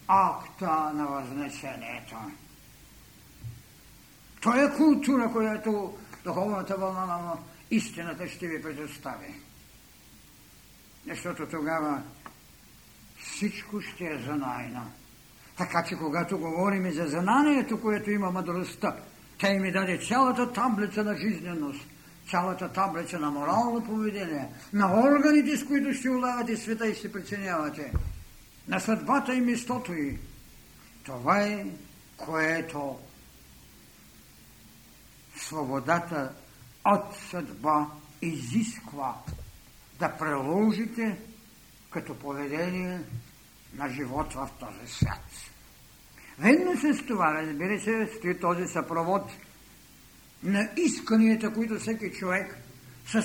акта на възнесението. Това е култура, която духовната вълна на истината ще ви предостави. Защото тогава всичко ще е знайно. Така че когато говорим за знанието, което има мъдростта, тя ми даде цялата таблица на жизненост, цялата таблица на морално поведение, на органите, с които ще улавяте света и ще преценявате, на съдбата и местото й. Това е, което свободата от съдба изисква да преложите като поведение на живот в този свят. Ведно с това, разбира се, стои този съпровод на исканията, които всеки човек с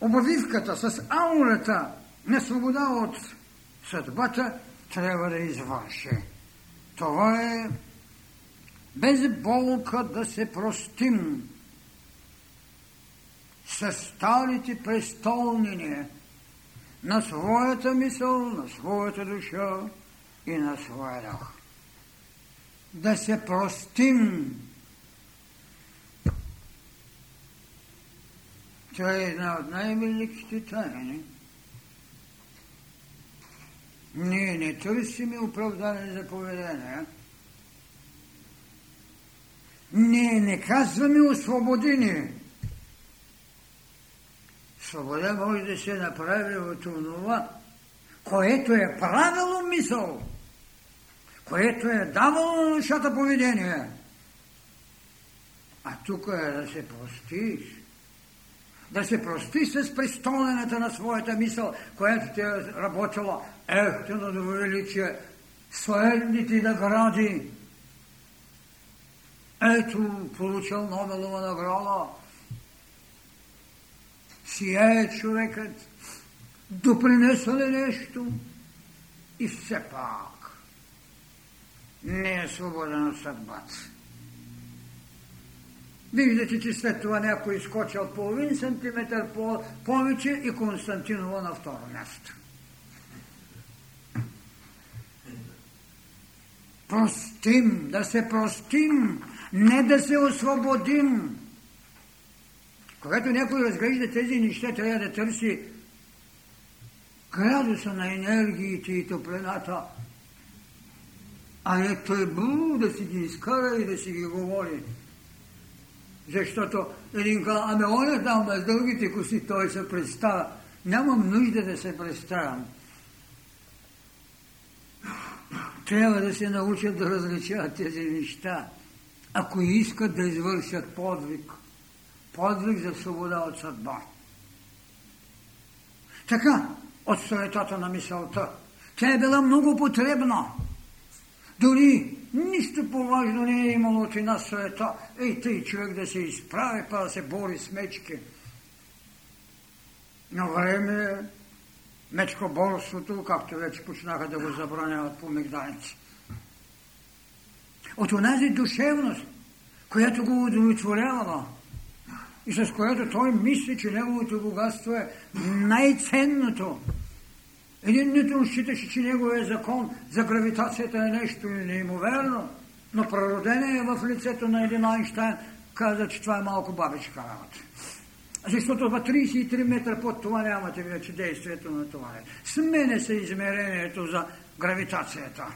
обавивката, с аурата на свобода от съдбата трябва да извърши. Това е без болка да се простим с старите престолнения на своята мисъл, на своята душа и на своя дух. Да се простим. Това е една от най-великите тайни. Ние не търсиме оправдание за поведение. Ние не казваме освободение. Свобода може да се направи от това, което е правило мисъл, което е давало на душата поведение. А тук е да се простиш. Да се простиш с престолнената на своята мисъл, която ти е работила ефтино да величие, следните награди. Ето, получил Нобелова награда, сияе човекът, допринесъл е нещо и все пак не е свободен от съдбата. Виждате, че след това някой изкочил половин сантиметър по повече и Константинова на второ място. Простим, да се простим, не да се освободим. Когато някой разглежда тези неща, трябва да търси градуса на енергиите и топлината, а не той бу да си ги изкара и да си ги говори. Защото един каза, ами он е там без дългите коси, той се представя. Нямам нужда да се представям. Трябва да се научат да различават тези неща, ако искат да извършат подвиг – подвиг за свобода от съдба. Така, от суетата на мисълта. Тя е била много потребна. Дори нищо по-важно не е имало от една суета. Ей, тъй човек да се изправи, па да се бори с мечки. На време мечкоборството, както вече почнаха да го забраняват по мигдалници. От онази душевност, която го удовлетворявала и с която той мисли, че неговото богатство е най-ценното. Един нито считаше, че неговия закон за гравитацията е нещо неимоверно, но прородение в лицето на един Айнштайн каза, че това е малко бабичка работа. Защото в 33 метра под това нямате вече действието на това. Смене се измерението за гравитацията.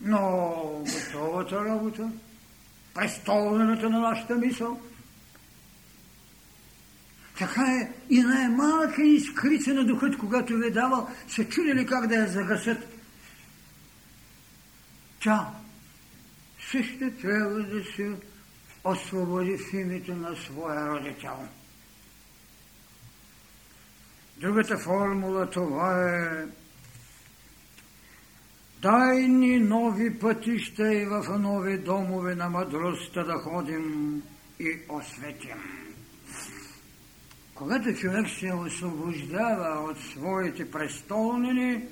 Но готовата работа, престолването на нашата мисъл, така е и най-малка искрица на духът, когато ви е давал, се чудили как да я загасят. Тя също трябва да се освободи в името на своя родител. Другата формула това е Дай ни нови пътища и в нови домове на мъдростта да ходим и осветим. Когато човек се освобождава от своите престолнини,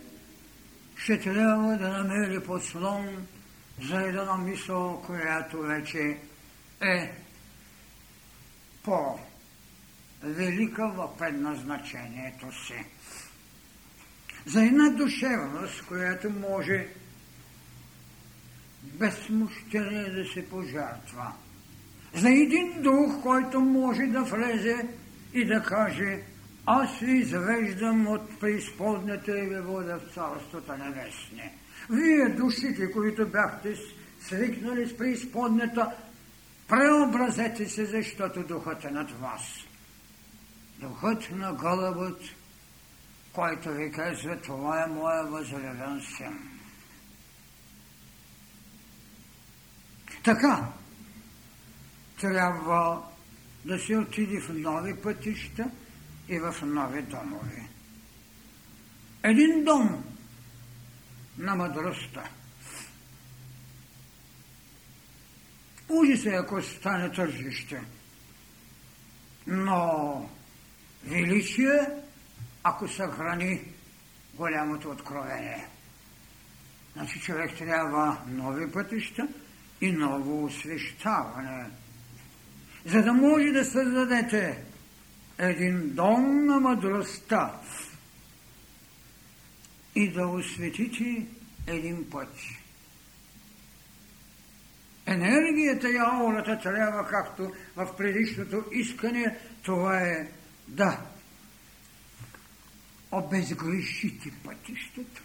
ще трябва да намери подслон за една мисъл, която вече е по-велика в предназначението си. За една душевност, която може без смущение да се пожертва. За един дух, който може да влезе и да каже аз ви извеждам от преизподната и ви вода в Царството Небесне. Вие душите, които бяхте свикнали с преизподната, преобразете се, защото духът е над вас. Духът на гълъбът, който ви казва, това е моя възлюбен син. Така, трябва да се отиде в нови пътища и в нови домове. Един дом на мъдростта. Ужас е, ако стане тържище. Но величие, ако съхрани голямото откровение. Значи човек трябва нови пътища и ново освещаване за да може да създадете един дом на мъдростта и да осветите един път. Енергията и аурата трябва, както в предишното искане, това е да обезгрешите пътищата.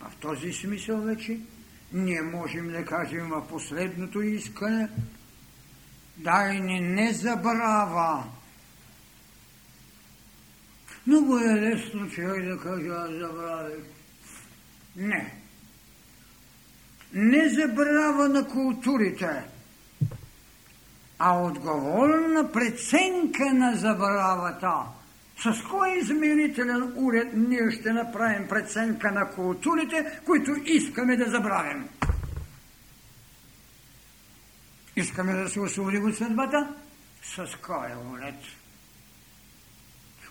В този смисъл вече ние можем да кажем в последното искане, дай ни не забрава. Много е лесно човек да каже, аз забравих. Не. Не забрава на културите, а отговорна преценка на забравата – с кой измерителен уред ние ще направим преценка на културите, които искаме да забравим? Искаме да се освободим от съдбата? С кой уред?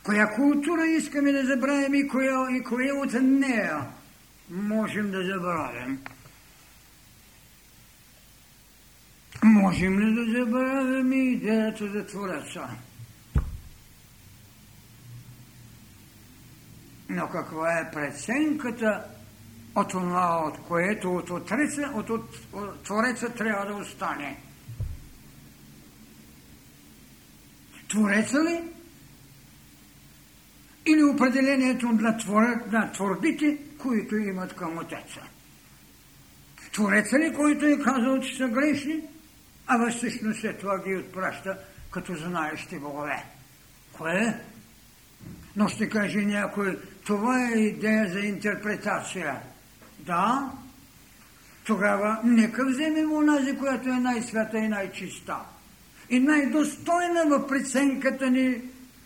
Коя култура искаме да забравим и коя, и коя от нея можем да забравим? Можем ли да забравим идеята за Твореца? Но каква е преценката от това, от което от, отреца, от, от, от Твореца трябва да остане? Твореца ли? Или определението на, твор, на творбите, които имат към Отеца? Твореца ли, който е казал, че са грешни, а във всъщност след това ги отпраща като знаещи богове? Кое? Но ще каже някой, това е идея за интерпретация. Да, тогава нека вземем онази, която е най-свята и най-чиста. И най-достойна в преценката ни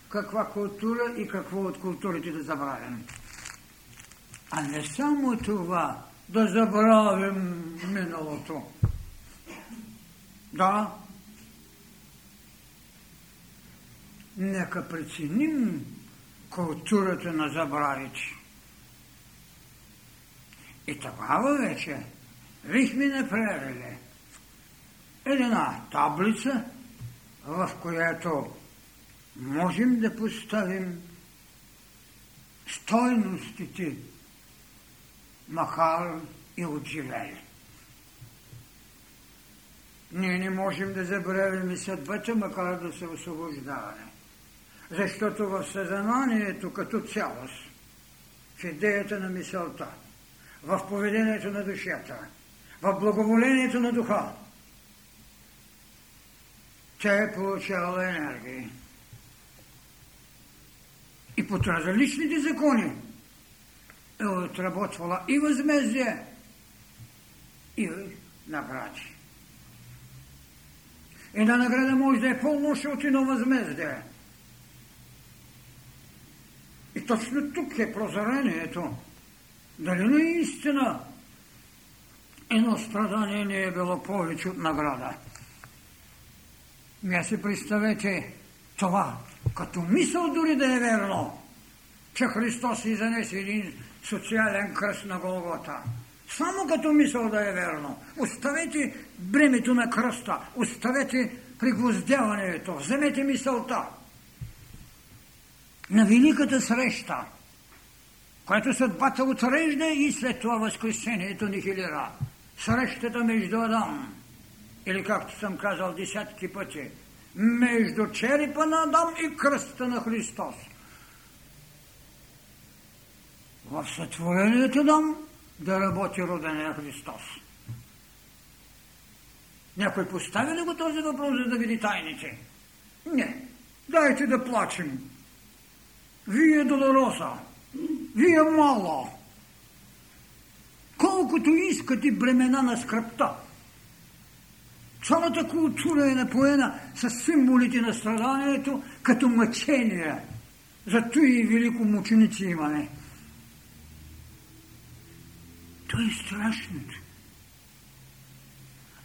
каква култура и какво от културите да забравим. А не само това, да забравим миналото. Да, нека преценим културата на забравите. И тогава вече бихме направили една таблица, в която можем да поставим стойностите махал и отживели. Ние не можем да забравим и съдбата, макар да се освобождаваме. Защото в съзнанието като цялост, в идеята на мисълта, в поведението на душата, в благоволението на духа, тя е получавала енергия. И по различните закони е отработвала и възмездие, и награди. Една награда може да е по-лоша от едно възмездие. И точно тук е прозрението. Дали наистина едно страдание не е било повече от награда? Мя си представете това, като мисъл дори да е верно, че Христос изнесе един социален кръст на Голгота. Само като мисъл да е верно. Оставете бремето на кръста, оставете пригвоздяването, вземете мисълта на великата среща, която съдбата отрежда и след това възкресението нихилира. Срещата между Адам, или както съм казал десятки пъти, между черепа на Адам и кръста на Христос. В сътворението Адам да работи родения Христос. Някой постави ли го този въпрос, за да види тайните? Не. Дайте да плачем. Вие долороса. Вие мало. Колкото искате бремена на скръпта. Цялата култура е напоена с символите на страданието като мъчение. Зато и велико мученици имаме. То е страшното.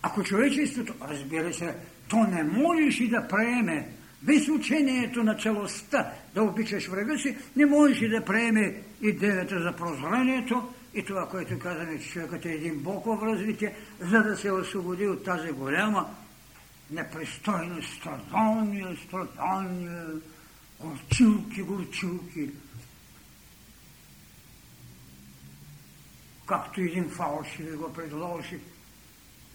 Ако човечеството, разбира се, то не можеш и да приеме без учението на целостта да обичаш врага си, не можеш и да приеме идеята за прозрението и това, което казваме, че човекът е един бог в развитие, за да се освободи от тази голяма непристойна страдания, страдания, горчилки, горчилки. Както един фалшиви го предложи.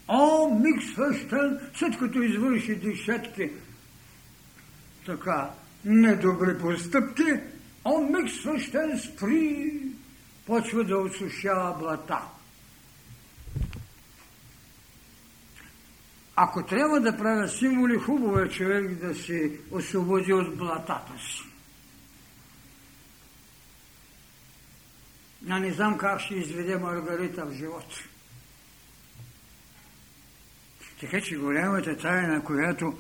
О, миг свещен, след като извърши десетки така недобри постъпки, о, миг свещен спри почва да осушава блата. Ако трябва да правя символи, хубаво е човек да се освободи от блатата си. Но не знам как ще изведе Маргарита в живота. Така че голямата тайна, която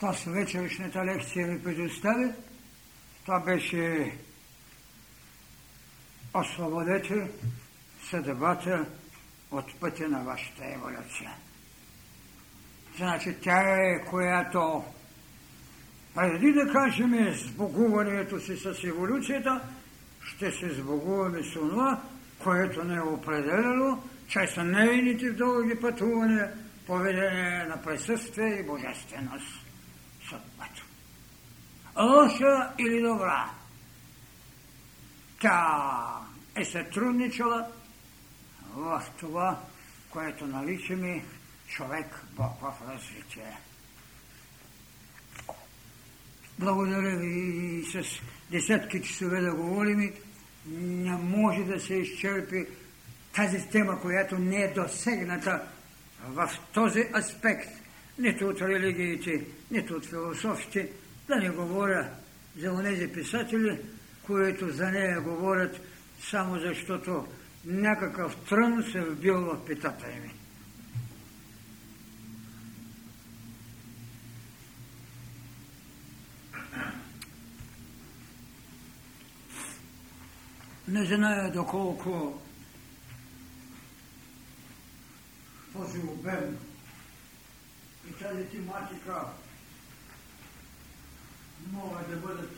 Тази вечершната лекция ви предоставя. Това беше освободете съдбата от пътя на вашата еволюция. Значи тя е, която преди да кажем сбогуването си с еволюцията, ще се сбогуваме с това, което не е определено, че са нейните дълги пътувания, поведение на присъствие и божественост съдбата. Лоша или добра. Тя е сътрудничала в това, което наричаме човек Бог в развитие. Благодаря ви и с десетки часове да говорим. Не може да се изчерпи тази тема, която не е досегната в този аспект – нито от религиите, нито от философите, да не говоря за тези писатели, които за нея говорят само защото някакъв трън се вбил в питата им. не знае доколко този обем и тази тематика могат да бъдат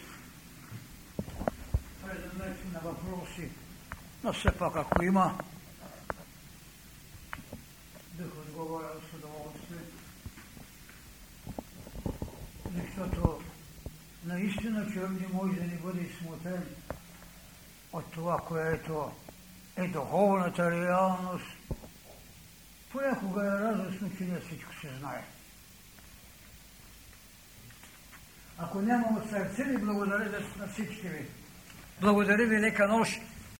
предмети на въпроси, но все пак ако има, бих отговорил с удоволствие. Защото наистина човек не може да не бъде смутен от това, което е духовната реалност. Понякога е радостно, че не всичко се знае. Ако няма от сърце ви, благодаря на всички ви. Благодаря ви, лека нощ.